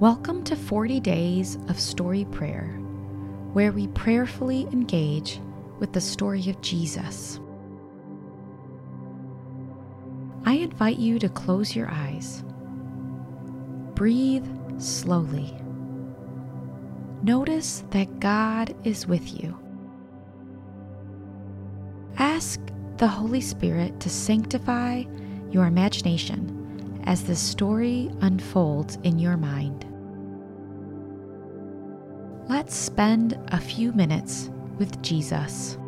Welcome to 40 Days of Story Prayer, where we prayerfully engage with the story of Jesus. I invite you to close your eyes. Breathe slowly. Notice that God is with you. Ask the Holy Spirit to sanctify your imagination as the story unfolds in your mind. Let's spend a few minutes with Jesus.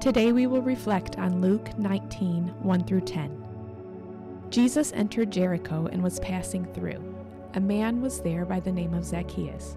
Today we will reflect on Luke 19 1 through 10. Jesus entered Jericho and was passing through. A man was there by the name of Zacchaeus.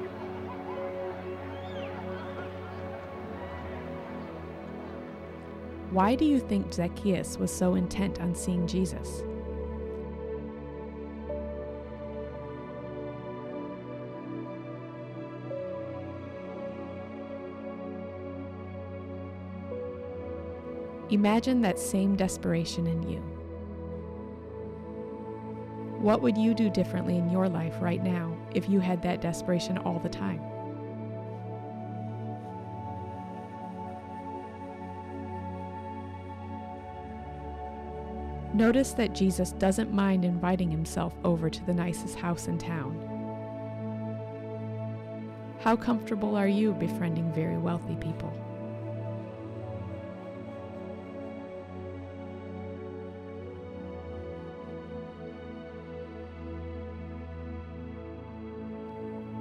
Why do you think Zacchaeus was so intent on seeing Jesus? Imagine that same desperation in you. What would you do differently in your life right now if you had that desperation all the time? Notice that Jesus doesn't mind inviting himself over to the nicest house in town. How comfortable are you befriending very wealthy people?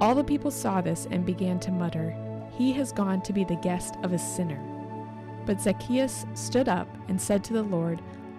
All the people saw this and began to mutter, He has gone to be the guest of a sinner. But Zacchaeus stood up and said to the Lord,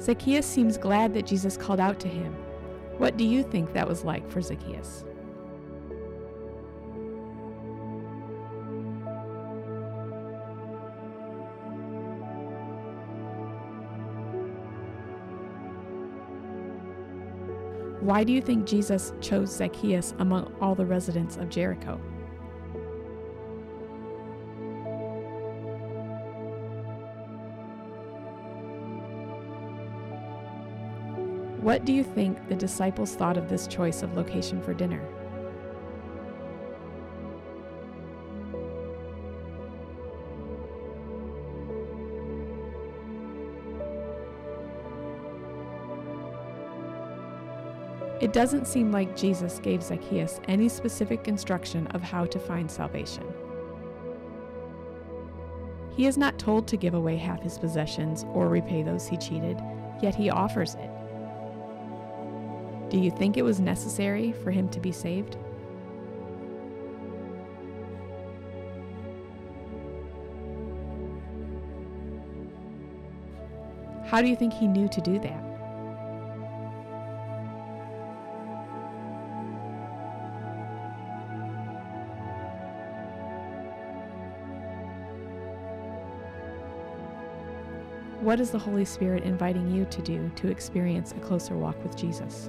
Zacchaeus seems glad that Jesus called out to him. What do you think that was like for Zacchaeus? Why do you think Jesus chose Zacchaeus among all the residents of Jericho? What do you think the disciples thought of this choice of location for dinner? It doesn't seem like Jesus gave Zacchaeus any specific instruction of how to find salvation. He is not told to give away half his possessions or repay those he cheated, yet he offers it. Do you think it was necessary for him to be saved? How do you think he knew to do that? What is the Holy Spirit inviting you to do to experience a closer walk with Jesus?